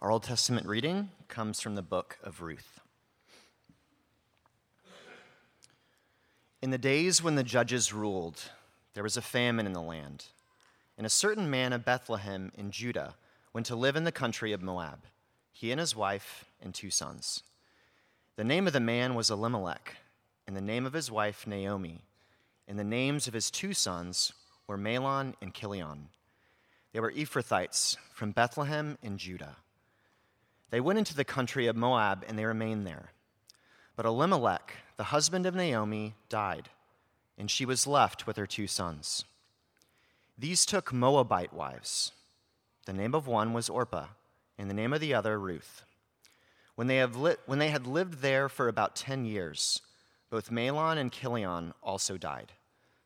Our Old Testament reading comes from the book of Ruth. In the days when the judges ruled, there was a famine in the land, and a certain man of Bethlehem in Judah went to live in the country of Moab, he and his wife and two sons. The name of the man was Elimelech, and the name of his wife Naomi, and the names of his two sons were Mahlon and Chilion. They were Ephrathites from Bethlehem in Judah. They went into the country of Moab and they remained there. But Elimelech, the husband of Naomi, died, and she was left with her two sons. These took Moabite wives. The name of one was Orpah, and the name of the other Ruth. When they, li- when they had lived there for about ten years, both Mahlon and Chilion also died,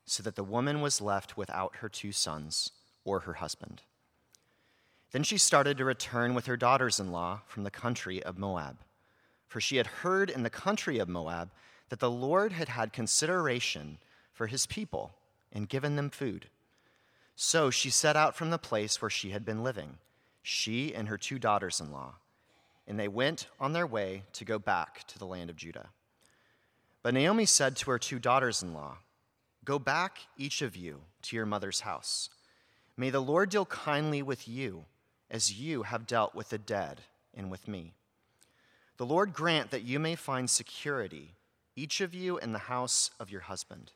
so that the woman was left without her two sons or her husband. Then she started to return with her daughters in law from the country of Moab. For she had heard in the country of Moab that the Lord had had consideration for his people and given them food. So she set out from the place where she had been living, she and her two daughters in law, and they went on their way to go back to the land of Judah. But Naomi said to her two daughters in law, Go back, each of you, to your mother's house. May the Lord deal kindly with you as you have dealt with the dead and with me. The Lord grant that you may find security, each of you in the house of your husband.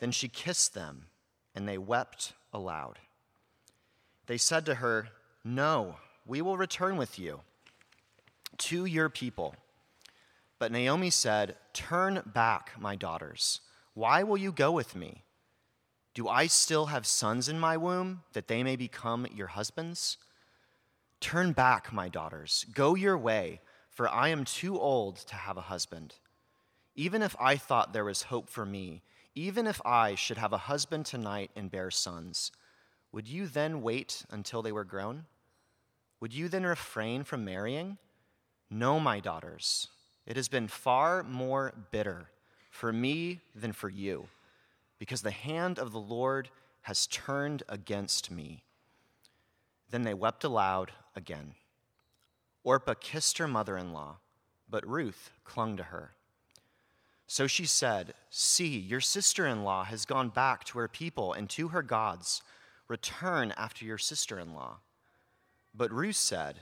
Then she kissed them, and they wept aloud. They said to her, No, we will return with you to your people. But Naomi said, Turn back, my daughters. Why will you go with me? Do I still have sons in my womb that they may become your husbands? Turn back, my daughters, go your way, for I am too old to have a husband. Even if I thought there was hope for me, even if I should have a husband tonight and bear sons, would you then wait until they were grown? Would you then refrain from marrying? No, my daughters, it has been far more bitter for me than for you, because the hand of the Lord has turned against me. Then they wept aloud again. Orpah kissed her mother in law, but Ruth clung to her. So she said, See, your sister in law has gone back to her people and to her gods. Return after your sister in law. But Ruth said,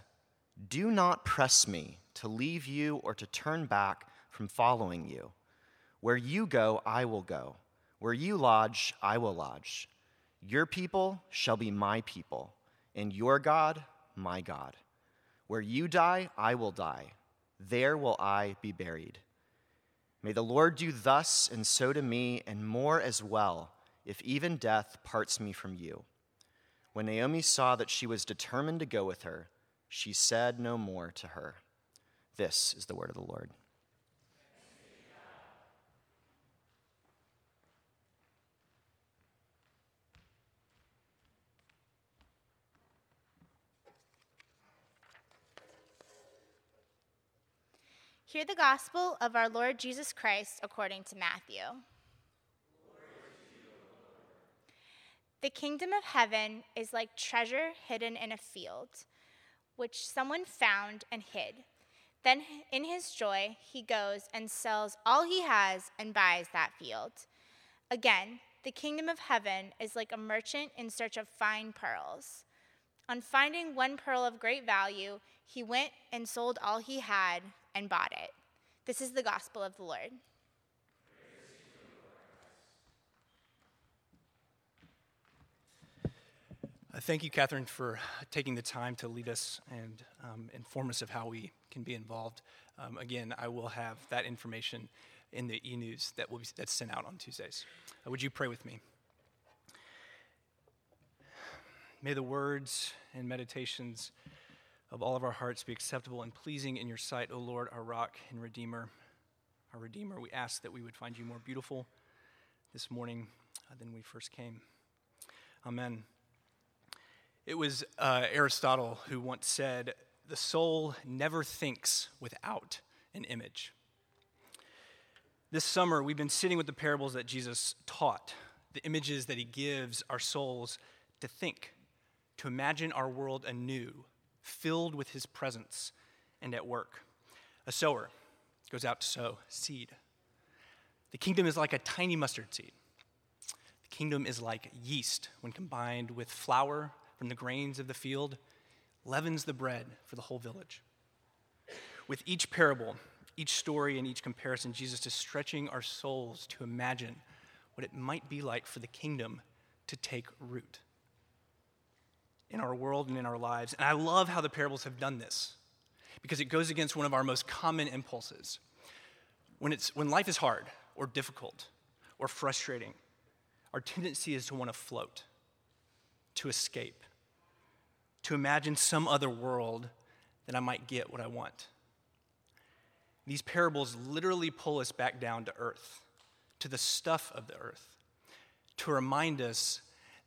Do not press me to leave you or to turn back from following you. Where you go, I will go. Where you lodge, I will lodge. Your people shall be my people, and your God, my God. Where you die, I will die. There will I be buried. May the Lord do thus and so to me, and more as well, if even death parts me from you. When Naomi saw that she was determined to go with her, she said no more to her. This is the word of the Lord. Hear the gospel of our Lord Jesus Christ according to Matthew. The kingdom of heaven is like treasure hidden in a field, which someone found and hid. Then, in his joy, he goes and sells all he has and buys that field. Again, the kingdom of heaven is like a merchant in search of fine pearls. On finding one pearl of great value, he went and sold all he had and bought it. This is the gospel of the Lord. Thank you, Catherine, for taking the time to lead us and um, inform us of how we can be involved. Um, again, I will have that information in the e-news that will be that's sent out on Tuesdays. Uh, would you pray with me? May the words and meditations of all of our hearts be acceptable and pleasing in your sight, O Lord, our rock and redeemer. Our redeemer, we ask that we would find you more beautiful this morning uh, than we first came. Amen. It was uh, Aristotle who once said, The soul never thinks without an image. This summer, we've been sitting with the parables that Jesus taught, the images that he gives our souls to think, to imagine our world anew filled with his presence and at work. A sower goes out to sow seed. The kingdom is like a tiny mustard seed. The kingdom is like yeast when combined with flour from the grains of the field, leavens the bread for the whole village. With each parable, each story, and each comparison, Jesus is stretching our souls to imagine what it might be like for the kingdom to take root in our world and in our lives. And I love how the parables have done this because it goes against one of our most common impulses. When, it's, when life is hard or difficult or frustrating, our tendency is to want to float, to escape, to imagine some other world that I might get what I want. These parables literally pull us back down to earth, to the stuff of the earth, to remind us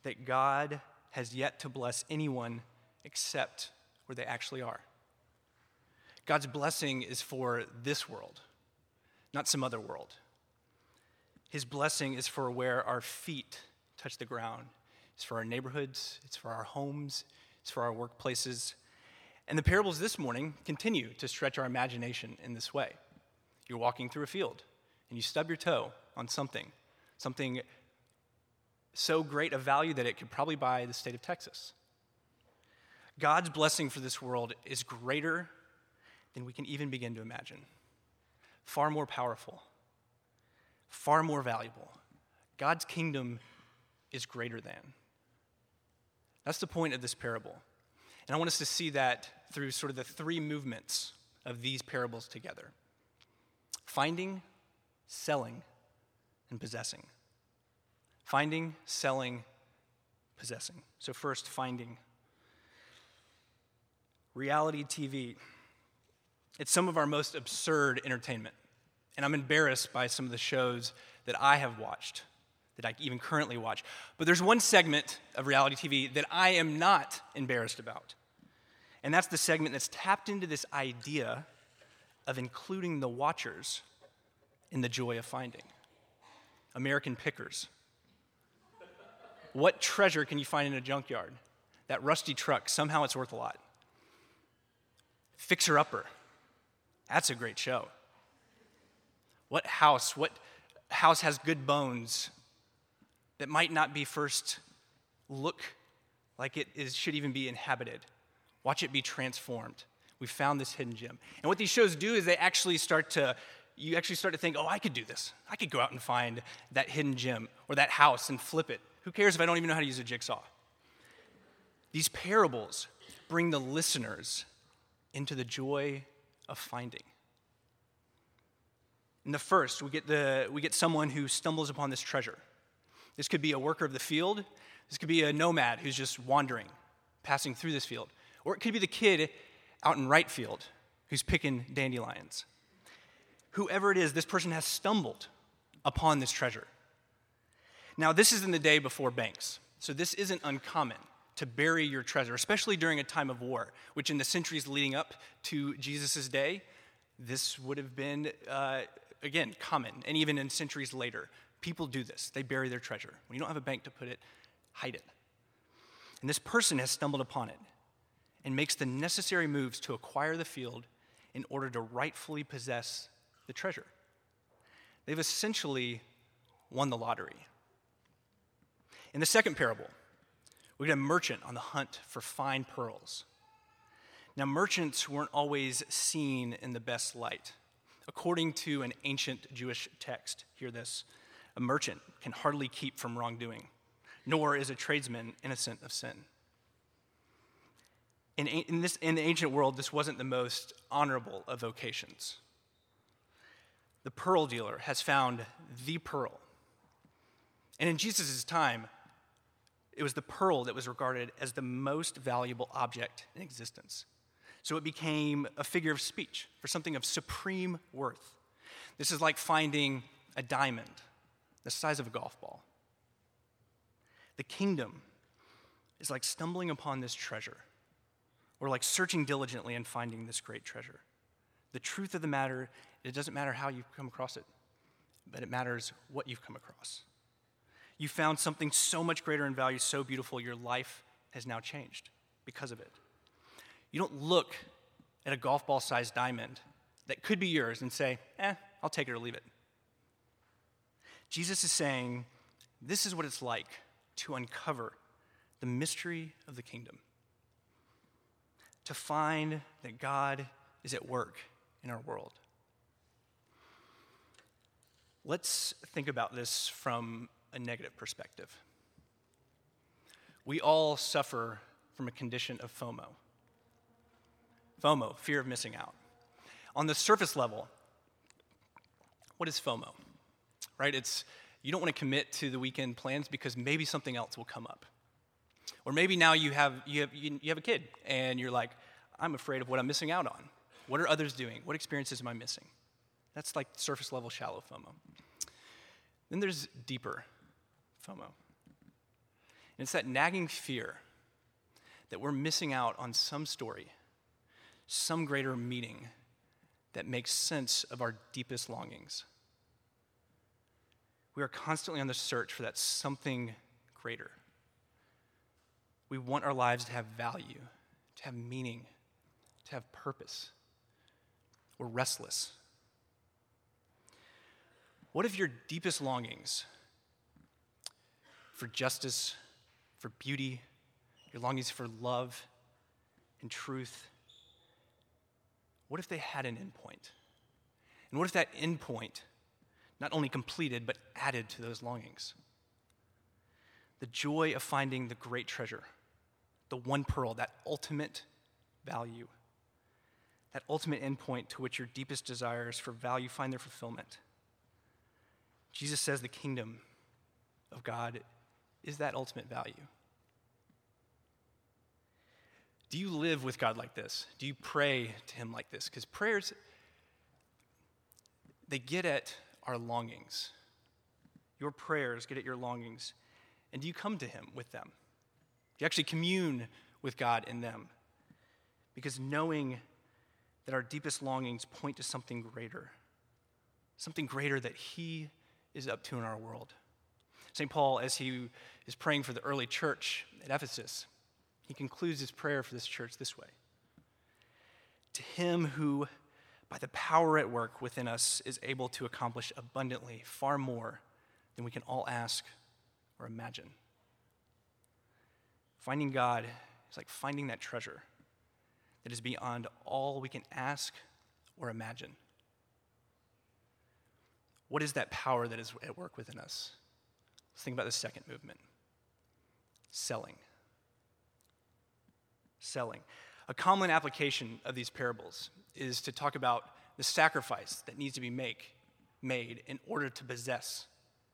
that God has yet to bless anyone except where they actually are. God's blessing is for this world, not some other world. His blessing is for where our feet touch the ground. It's for our neighborhoods, it's for our homes, it's for our workplaces. And the parables this morning continue to stretch our imagination in this way. You're walking through a field and you stub your toe on something, something so great a value that it could probably buy the state of Texas. God's blessing for this world is greater than we can even begin to imagine, far more powerful, far more valuable. God's kingdom is greater than. That's the point of this parable. And I want us to see that through sort of the three movements of these parables together finding, selling, and possessing. Finding, selling, possessing. So, first, finding. Reality TV. It's some of our most absurd entertainment. And I'm embarrassed by some of the shows that I have watched, that I even currently watch. But there's one segment of reality TV that I am not embarrassed about. And that's the segment that's tapped into this idea of including the watchers in the joy of finding. American Pickers. What treasure can you find in a junkyard? That rusty truck, somehow it's worth a lot. Fixer Upper. That's a great show. What house, what house has good bones that might not be first look like it is, should even be inhabited? Watch it be transformed. We found this hidden gem. And what these shows do is they actually start to, you actually start to think, oh, I could do this. I could go out and find that hidden gem or that house and flip it. Who cares if I don't even know how to use a jigsaw? These parables bring the listeners into the joy of finding. In the first, we get, the, we get someone who stumbles upon this treasure. This could be a worker of the field, this could be a nomad who's just wandering, passing through this field. Or it could be the kid out in right field who's picking dandelions. Whoever it is, this person has stumbled upon this treasure. Now, this is in the day before banks, so this isn't uncommon to bury your treasure, especially during a time of war, which in the centuries leading up to Jesus' day, this would have been, uh, again, common. And even in centuries later, people do this. They bury their treasure. When you don't have a bank to put it, hide it. And this person has stumbled upon it and makes the necessary moves to acquire the field in order to rightfully possess the treasure. They've essentially won the lottery. In the second parable, we get a merchant on the hunt for fine pearls. Now, merchants weren't always seen in the best light. According to an ancient Jewish text, hear this a merchant can hardly keep from wrongdoing, nor is a tradesman innocent of sin in, in, this, in the ancient world, this wasn't the most honorable of vocations. The pearl dealer has found the pearl. And in Jesus' time, it was the pearl that was regarded as the most valuable object in existence. So it became a figure of speech for something of supreme worth. This is like finding a diamond the size of a golf ball. The kingdom is like stumbling upon this treasure or like searching diligently and finding this great treasure. The truth of the matter, it doesn't matter how you've come across it, but it matters what you've come across. You found something so much greater in value, so beautiful, your life has now changed because of it. You don't look at a golf ball sized diamond that could be yours and say, eh, I'll take it or leave it. Jesus is saying, this is what it's like to uncover the mystery of the kingdom, to find that God is at work in our world. Let's think about this from a negative perspective. We all suffer from a condition of FOMO. FOMO, fear of missing out. On the surface level, what is FOMO? Right? It's you don't want to commit to the weekend plans because maybe something else will come up. Or maybe now you have, you have, you have a kid and you're like, I'm afraid of what I'm missing out on. What are others doing? What experiences am I missing? That's like surface level, shallow FOMO. Then there's deeper FOMO. And it's that nagging fear that we're missing out on some story, some greater meaning that makes sense of our deepest longings. We are constantly on the search for that something greater. We want our lives to have value, to have meaning, to have purpose. We're restless. What if your deepest longings for justice, for beauty, your longings for love and truth, what if they had an endpoint? And what if that endpoint not only completed, but added to those longings? The joy of finding the great treasure, the one pearl, that ultimate value, that ultimate endpoint to which your deepest desires for value find their fulfillment. Jesus says the kingdom of God is that ultimate value. Do you live with God like this? Do you pray to Him like this? Because prayers, they get at our longings. Your prayers get at your longings. And do you come to Him with them? Do you actually commune with God in them? Because knowing that our deepest longings point to something greater, something greater that He is up to in our world. St. Paul, as he is praying for the early church at Ephesus, he concludes his prayer for this church this way To him who, by the power at work within us, is able to accomplish abundantly far more than we can all ask or imagine. Finding God is like finding that treasure that is beyond all we can ask or imagine. What is that power that is at work within us? Let's think about the second movement selling. Selling. A common application of these parables is to talk about the sacrifice that needs to be make, made in order to possess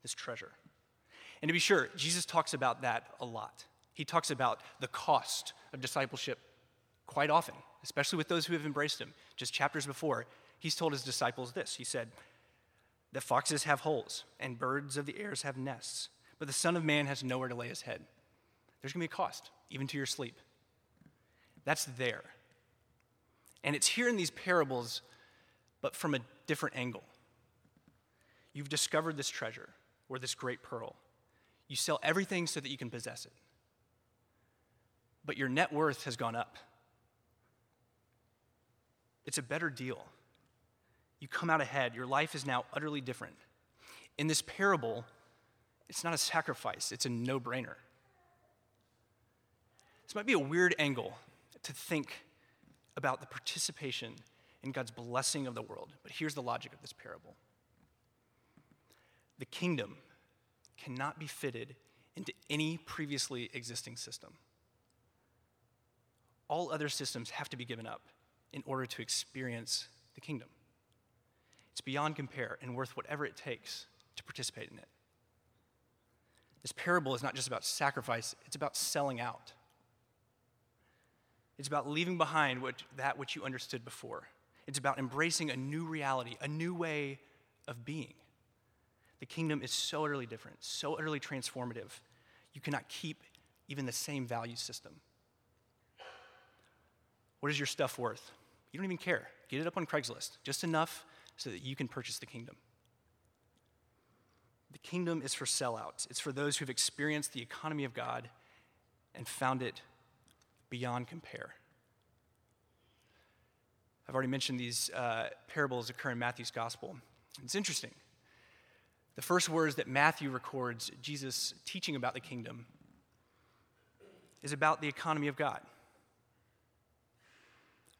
this treasure. And to be sure, Jesus talks about that a lot. He talks about the cost of discipleship quite often, especially with those who have embraced him. Just chapters before, he's told his disciples this He said, The foxes have holes, and birds of the airs have nests, but the Son of Man has nowhere to lay his head. There's going to be a cost, even to your sleep. That's there. And it's here in these parables, but from a different angle. You've discovered this treasure or this great pearl. You sell everything so that you can possess it. But your net worth has gone up. It's a better deal. You come out ahead. Your life is now utterly different. In this parable, it's not a sacrifice, it's a no brainer. This might be a weird angle to think about the participation in God's blessing of the world, but here's the logic of this parable the kingdom cannot be fitted into any previously existing system. All other systems have to be given up in order to experience the kingdom. It's beyond compare and worth whatever it takes to participate in it. This parable is not just about sacrifice, it's about selling out. It's about leaving behind what, that which you understood before. It's about embracing a new reality, a new way of being. The kingdom is so utterly different, so utterly transformative. You cannot keep even the same value system. What is your stuff worth? You don't even care. Get it up on Craigslist, just enough so that you can purchase the kingdom. The kingdom is for sellouts, it's for those who've experienced the economy of God and found it beyond compare. I've already mentioned these uh, parables occur in Matthew's gospel. It's interesting. The first words that Matthew records Jesus teaching about the kingdom is about the economy of God.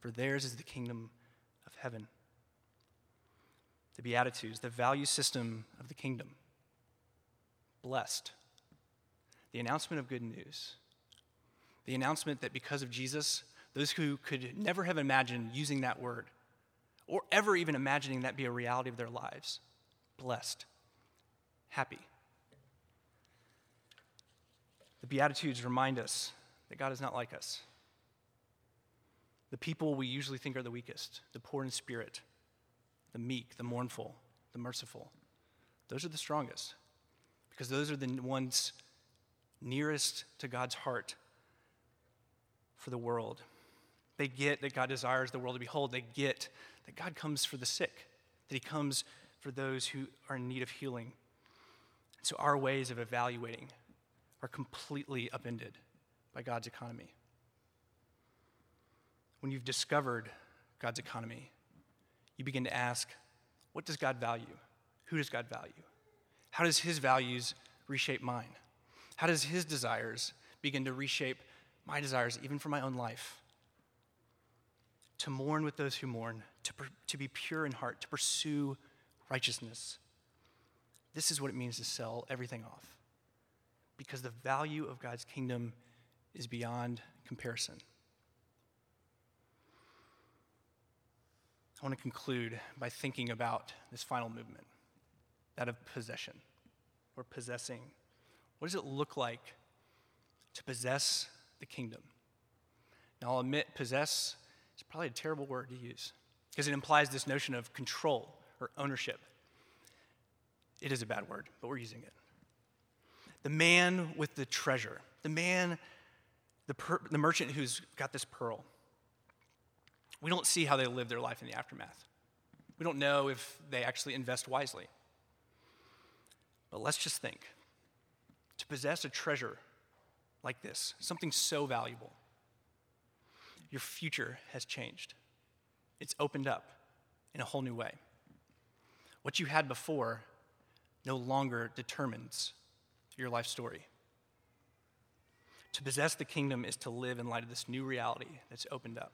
for theirs is the kingdom of heaven. The Beatitudes, the value system of the kingdom. Blessed. The announcement of good news. The announcement that because of Jesus, those who could never have imagined using that word, or ever even imagining that be a reality of their lives, blessed, happy. The Beatitudes remind us that God is not like us. The people we usually think are the weakest, the poor in spirit, the meek, the mournful, the merciful, those are the strongest because those are the ones nearest to God's heart for the world. They get that God desires the world to behold. They get that God comes for the sick, that He comes for those who are in need of healing. So our ways of evaluating are completely upended by God's economy. When you've discovered God's economy, you begin to ask, what does God value? Who does God value? How does his values reshape mine? How does his desires begin to reshape my desires, even for my own life? To mourn with those who mourn, to, to be pure in heart, to pursue righteousness. This is what it means to sell everything off. Because the value of God's kingdom is beyond comparison. I want to conclude by thinking about this final movement that of possession or possessing. What does it look like to possess the kingdom? Now, I'll admit, possess is probably a terrible word to use because it implies this notion of control or ownership. It is a bad word, but we're using it. The man with the treasure, the man, the, per, the merchant who's got this pearl. We don't see how they live their life in the aftermath. We don't know if they actually invest wisely. But let's just think to possess a treasure like this, something so valuable, your future has changed. It's opened up in a whole new way. What you had before no longer determines your life story. To possess the kingdom is to live in light of this new reality that's opened up.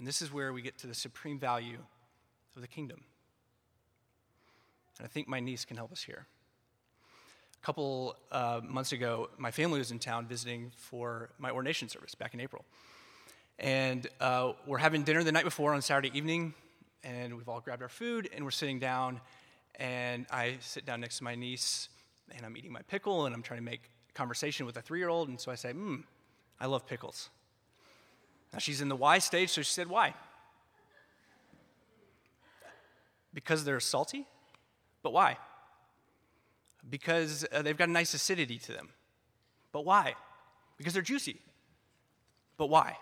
And this is where we get to the supreme value of the kingdom. And I think my niece can help us here. A couple uh, months ago, my family was in town visiting for my ordination service back in April. And uh, we're having dinner the night before on Saturday evening, and we've all grabbed our food, and we're sitting down, and I sit down next to my niece, and I'm eating my pickle, and I'm trying to make conversation with a three year old, and so I say, Hmm, I love pickles. Now she's in the why stage, so she said, Why? Because they're salty? But why? Because uh, they've got a nice acidity to them. But why? Because they're juicy. But why?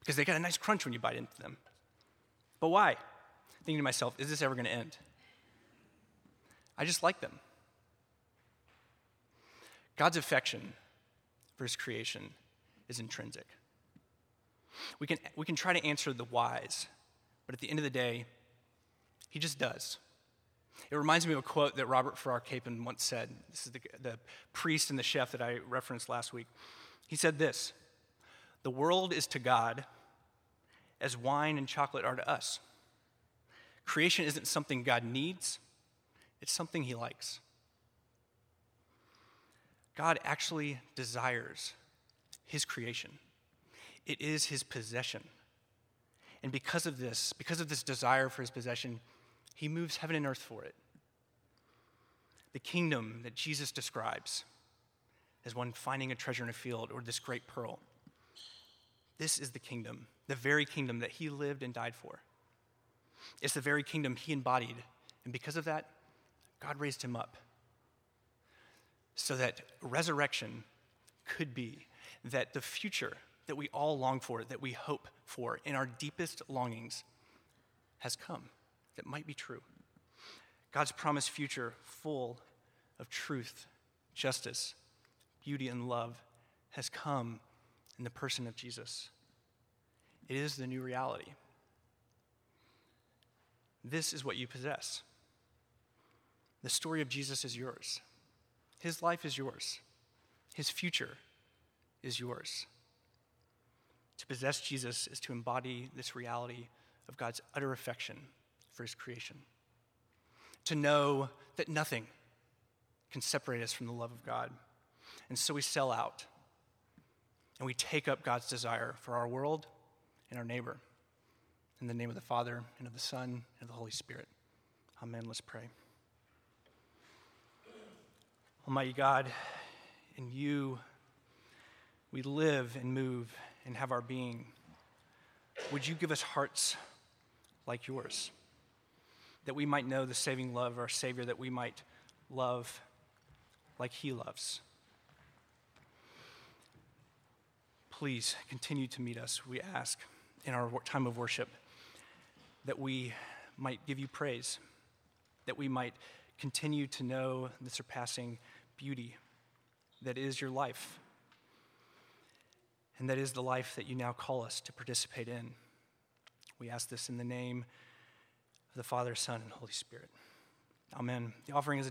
Because they got a nice crunch when you bite into them. But why? Thinking to myself, is this ever going to end? I just like them. God's affection for his creation is intrinsic. We can, we can try to answer the whys, but at the end of the day, he just does. It reminds me of a quote that Robert Farrar Capon once said. This is the, the priest and the chef that I referenced last week. He said this The world is to God as wine and chocolate are to us. Creation isn't something God needs, it's something he likes. God actually desires his creation. It is his possession. And because of this, because of this desire for his possession, he moves heaven and earth for it. The kingdom that Jesus describes as one finding a treasure in a field or this great pearl. This is the kingdom, the very kingdom that he lived and died for. It's the very kingdom he embodied. And because of that, God raised him up so that resurrection could be, that the future that we all long for, that we hope for in our deepest longings, has come, that might be true. God's promised future full of truth, justice, beauty, and love has come in the person of Jesus. It is the new reality. This is what you possess. The story of Jesus is yours. His life is yours. His future is yours. To possess Jesus is to embody this reality of God's utter affection for his creation. To know that nothing can separate us from the love of God. And so we sell out and we take up God's desire for our world and our neighbor. In the name of the Father, and of the Son, and of the Holy Spirit. Amen. Let's pray. Almighty God, in you we live and move and have our being. Would you give us hearts like yours? That we might know the saving love of our Savior, that we might love like He loves. Please continue to meet us, we ask, in our time of worship, that we might give you praise, that we might continue to know the surpassing beauty that is your life, and that is the life that you now call us to participate in. We ask this in the name of the Father, Son, and Holy Spirit. Amen. The offering is